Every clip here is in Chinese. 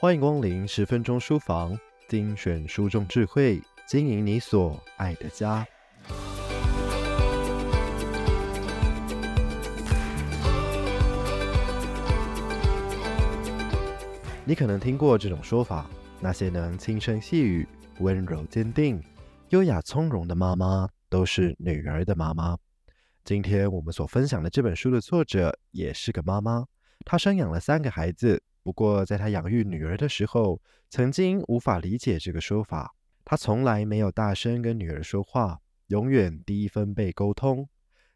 欢迎光临十分钟书房，精选书中智慧，经营你所爱的家。你可能听过这种说法：那些能轻声细语、温柔坚定、优雅从容的妈妈，都是女儿的妈妈。今天我们所分享的这本书的作者也是个妈妈，她生养了三个孩子。不过，在他养育女儿的时候，曾经无法理解这个说法。他从来没有大声跟女儿说话，永远第一分贝沟通。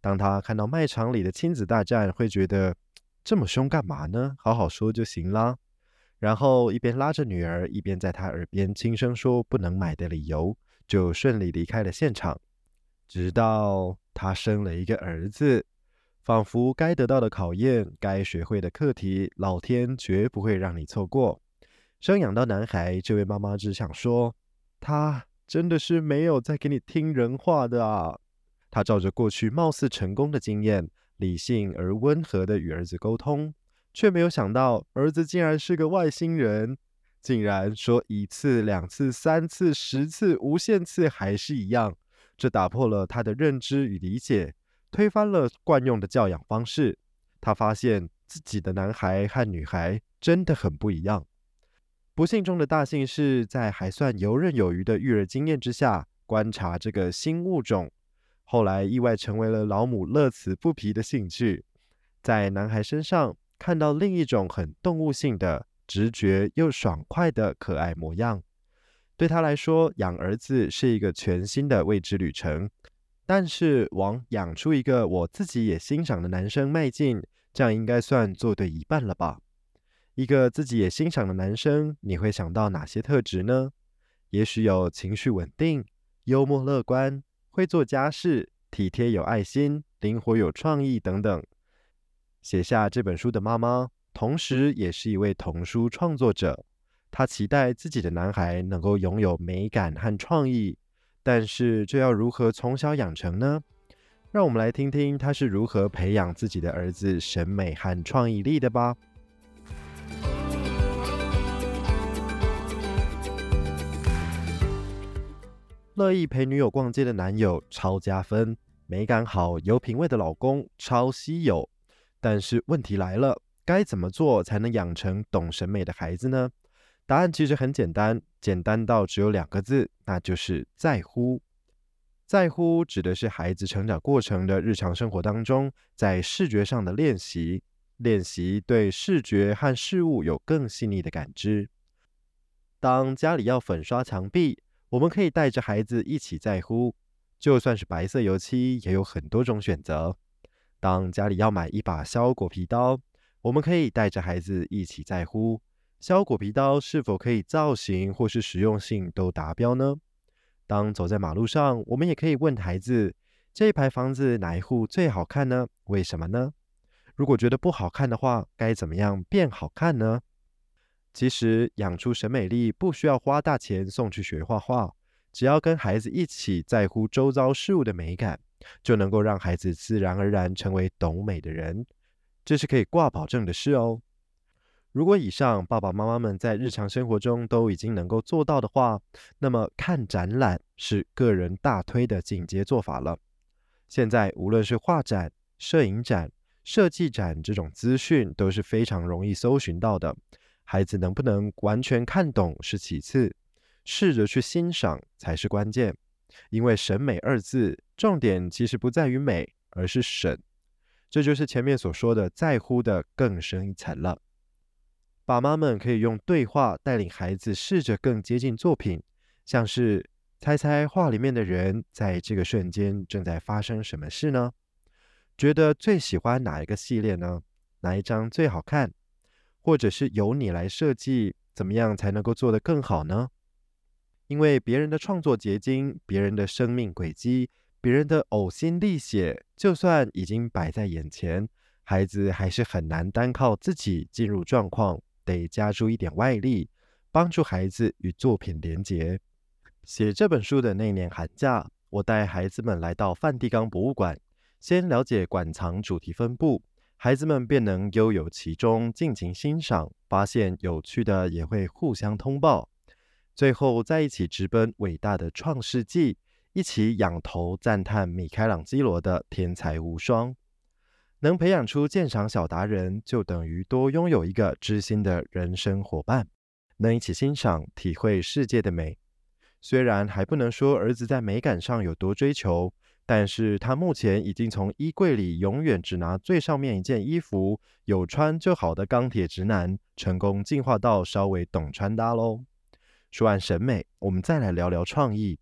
当他看到卖场里的亲子大战，会觉得这么凶干嘛呢？好好说就行啦。然后一边拉着女儿，一边在她耳边轻声说不能买的理由，就顺利离开了现场。直到她生了一个儿子。仿佛该得到的考验，该学会的课题，老天绝不会让你错过。生养到男孩，这位妈妈只想说，他真的是没有在给你听人话的啊！她照着过去貌似成功的经验，理性而温和地与儿子沟通，却没有想到儿子竟然是个外星人，竟然说一次、两次、三次、十次、无限次还是一样，这打破了他的认知与理解。推翻了惯用的教养方式，他发现自己的男孩和女孩真的很不一样。不幸中的大幸是在还算游刃有余的育儿经验之下，观察这个新物种，后来意外成为了老母乐此不疲的兴趣。在男孩身上看到另一种很动物性的、直觉又爽快的可爱模样。对他来说，养儿子是一个全新的未知旅程。但是往养出一个我自己也欣赏的男生迈进，这样应该算做对一半了吧？一个自己也欣赏的男生，你会想到哪些特质呢？也许有情绪稳定、幽默乐观、会做家事、体贴有爱心、灵活有创意等等。写下这本书的妈妈，同时也是一位童书创作者，她期待自己的男孩能够拥有美感和创意。但是这要如何从小养成呢？让我们来听听他是如何培养自己的儿子审美和创意力的吧。乐意陪女友逛街的男友超加分，美感好、有品味的老公超稀有。但是问题来了，该怎么做才能养成懂审美的孩子呢？答案其实很简单，简单到只有两个字，那就是在乎。在乎指的是孩子成长过程的日常生活当中，在视觉上的练习，练习对视觉和事物有更细腻的感知。当家里要粉刷墙壁，我们可以带着孩子一起在乎，就算是白色油漆，也有很多种选择。当家里要买一把削果皮刀，我们可以带着孩子一起在乎。削果皮刀是否可以造型或是实用性都达标呢？当走在马路上，我们也可以问孩子：这一排房子哪一户最好看呢？为什么呢？如果觉得不好看的话，该怎么样变好看呢？其实养出审美力不需要花大钱送去学画画，只要跟孩子一起在乎周遭事物的美感，就能够让孩子自然而然成为懂美的人。这是可以挂保证的事哦。如果以上爸爸妈妈们在日常生活中都已经能够做到的话，那么看展览是个人大推的进阶做法了。现在无论是画展、摄影展、设计展这种资讯都是非常容易搜寻到的。孩子能不能完全看懂是其次，试着去欣赏才是关键。因为审美二字，重点其实不在于美，而是审。这就是前面所说的在乎的更深一层了。爸妈们可以用对话带领孩子试着更接近作品，像是猜猜画里面的人在这个瞬间正在发生什么事呢？觉得最喜欢哪一个系列呢？哪一张最好看？或者是由你来设计，怎么样才能够做得更好呢？因为别人的创作结晶、别人的生命轨迹、别人的呕心沥血，就算已经摆在眼前，孩子还是很难单靠自己进入状况。得加注一点外力，帮助孩子与作品连结。写这本书的那年寒假，我带孩子们来到梵蒂冈博物馆，先了解馆藏主题分布，孩子们便能悠游其中，尽情欣赏，发现有趣的也会互相通报，最后在一起直奔伟大的创世纪，一起仰头赞叹米开朗基罗的天才无双。能培养出鉴赏小达人，就等于多拥有一个知心的人生伙伴，能一起欣赏、体会世界的美。虽然还不能说儿子在美感上有多追求，但是他目前已经从衣柜里永远只拿最上面一件衣服，有穿就好的钢铁直男，成功进化到稍微懂穿搭喽。说完审美，我们再来聊聊创意。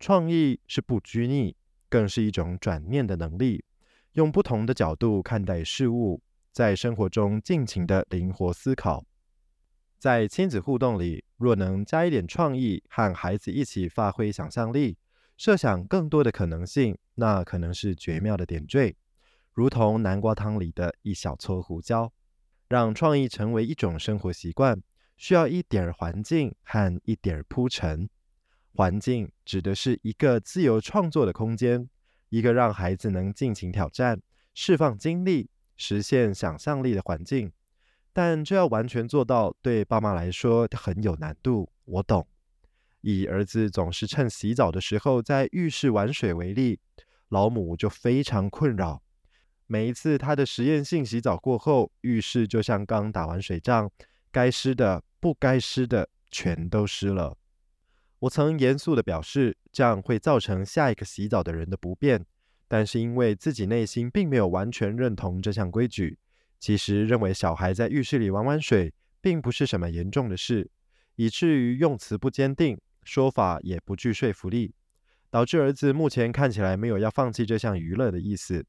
创意是不拘泥，更是一种转念的能力。用不同的角度看待事物，在生活中尽情的灵活思考。在亲子互动里，若能加一点创意，和孩子一起发挥想象力，设想更多的可能性，那可能是绝妙的点缀。如同南瓜汤里的一小撮胡椒，让创意成为一种生活习惯，需要一点环境和一点铺陈。环境指的是一个自由创作的空间。一个让孩子能尽情挑战、释放精力、实现想象力的环境，但这要完全做到，对爸妈来说很有难度。我懂。以儿子总是趁洗澡的时候在浴室玩水为例，老母就非常困扰。每一次他的实验性洗澡过后，浴室就像刚打完水仗，该湿的、不该湿的全都湿了。我曾严肃地表示，这样会造成下一个洗澡的人的不便。但是因为自己内心并没有完全认同这项规矩，其实认为小孩在浴室里玩玩水并不是什么严重的事，以至于用词不坚定，说法也不具说服力，导致儿子目前看起来没有要放弃这项娱乐的意思。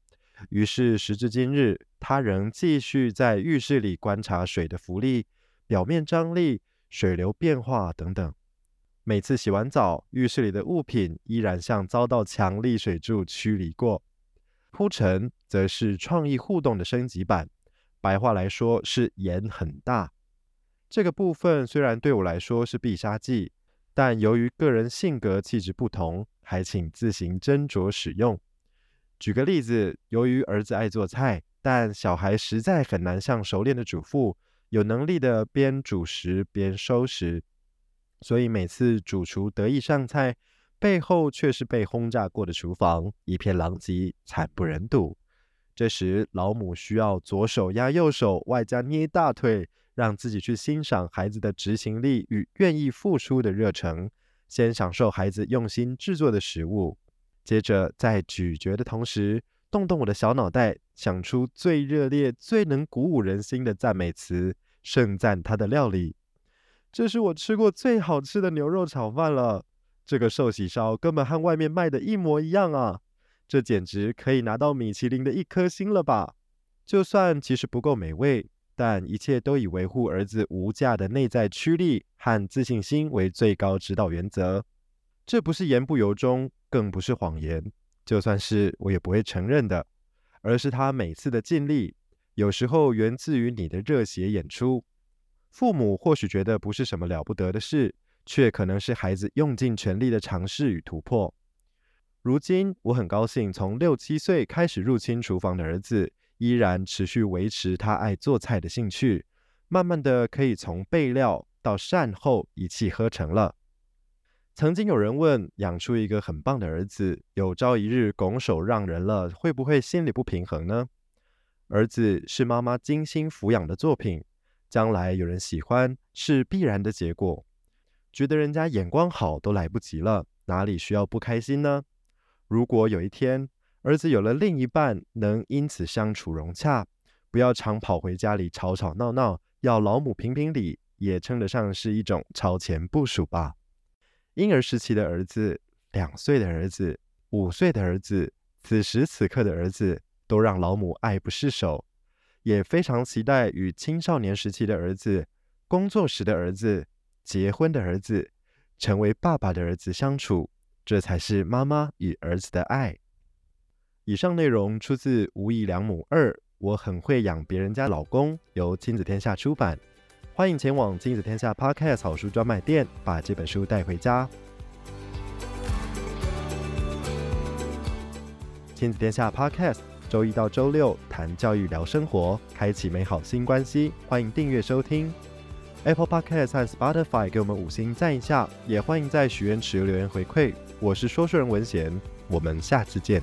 于是时至今日，他仍继续在浴室里观察水的浮力、表面张力、水流变化等等。每次洗完澡，浴室里的物品依然像遭到强力水柱驱离过。铺陈则是创意互动的升级版，白话来说是盐很大。这个部分虽然对我来说是必杀技，但由于个人性格气质不同，还请自行斟酌使用。举个例子，由于儿子爱做菜，但小孩实在很难像熟练的主妇，有能力的边煮食边收拾。所以每次主厨得意上菜，背后却是被轰炸过的厨房，一片狼藉，惨不忍睹。这时老母需要左手压右手，外加捏大腿，让自己去欣赏孩子的执行力与愿意付出的热诚，先享受孩子用心制作的食物，接着在咀嚼的同时，动动我的小脑袋，想出最热烈、最能鼓舞人心的赞美词，盛赞他的料理。这是我吃过最好吃的牛肉炒饭了。这个寿喜烧根本和外面卖的一模一样啊！这简直可以拿到米其林的一颗星了吧？就算其实不够美味，但一切都以维护儿子无价的内在驱力和自信心为最高指导原则。这不是言不由衷，更不是谎言。就算是我也不会承认的，而是他每次的尽力，有时候源自于你的热血演出。父母或许觉得不是什么了不得的事，却可能是孩子用尽全力的尝试与突破。如今，我很高兴，从六七岁开始入侵厨房的儿子，依然持续维持他爱做菜的兴趣，慢慢的可以从备料到善后一气呵成了。曾经有人问，养出一个很棒的儿子，有朝一日拱手让人了，会不会心里不平衡呢？儿子是妈妈精心抚养的作品。将来有人喜欢是必然的结果，觉得人家眼光好都来不及了，哪里需要不开心呢？如果有一天儿子有了另一半，能因此相处融洽，不要常跑回家里吵吵闹闹，要老母评评理，也称得上是一种超前部署吧。婴儿时期的儿子、两岁的儿子、五岁的儿子、此时此刻的儿子，都让老母爱不释手。也非常期待与青少年时期的儿子、工作时的儿子、结婚的儿子、成为爸爸的儿子相处，这才是妈妈与儿子的爱。以上内容出自《无义良母二》，我很会养别人家老公，由亲子天下出版。欢迎前往亲子天下 Podcast 草书专卖店，把这本书带回家。亲子天下 Podcast。周一到周六谈教育、聊生活，开启美好新关系。欢迎订阅收听 Apple Podcast 和 Spotify，给我们五星赞一下，也欢迎在许愿池留言回馈。我是说书人文贤，我们下次见。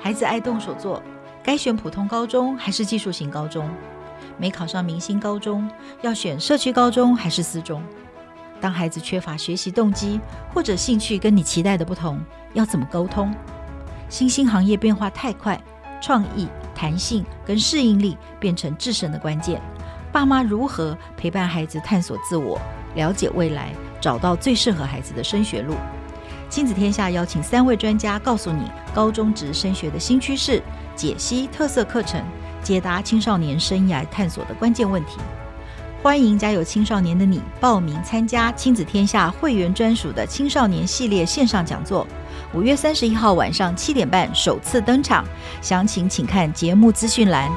孩子爱动手做，该选普通高中还是技术型高中？没考上明星高中，要选社区高中还是私中？当孩子缺乏学习动机，或者兴趣跟你期待的不同，要怎么沟通？新兴行业变化太快，创意、弹性跟适应力变成制胜的关键。爸妈如何陪伴孩子探索自我，了解未来，找到最适合孩子的升学路？亲子天下邀请三位专家，告诉你高中职升学的新趋势，解析特色课程，解答青少年生涯探索的关键问题。欢迎家有青少年的你报名参加亲子天下会员专属的青少年系列线上讲座，五月三十一号晚上七点半首次登场，详情请看节目资讯栏。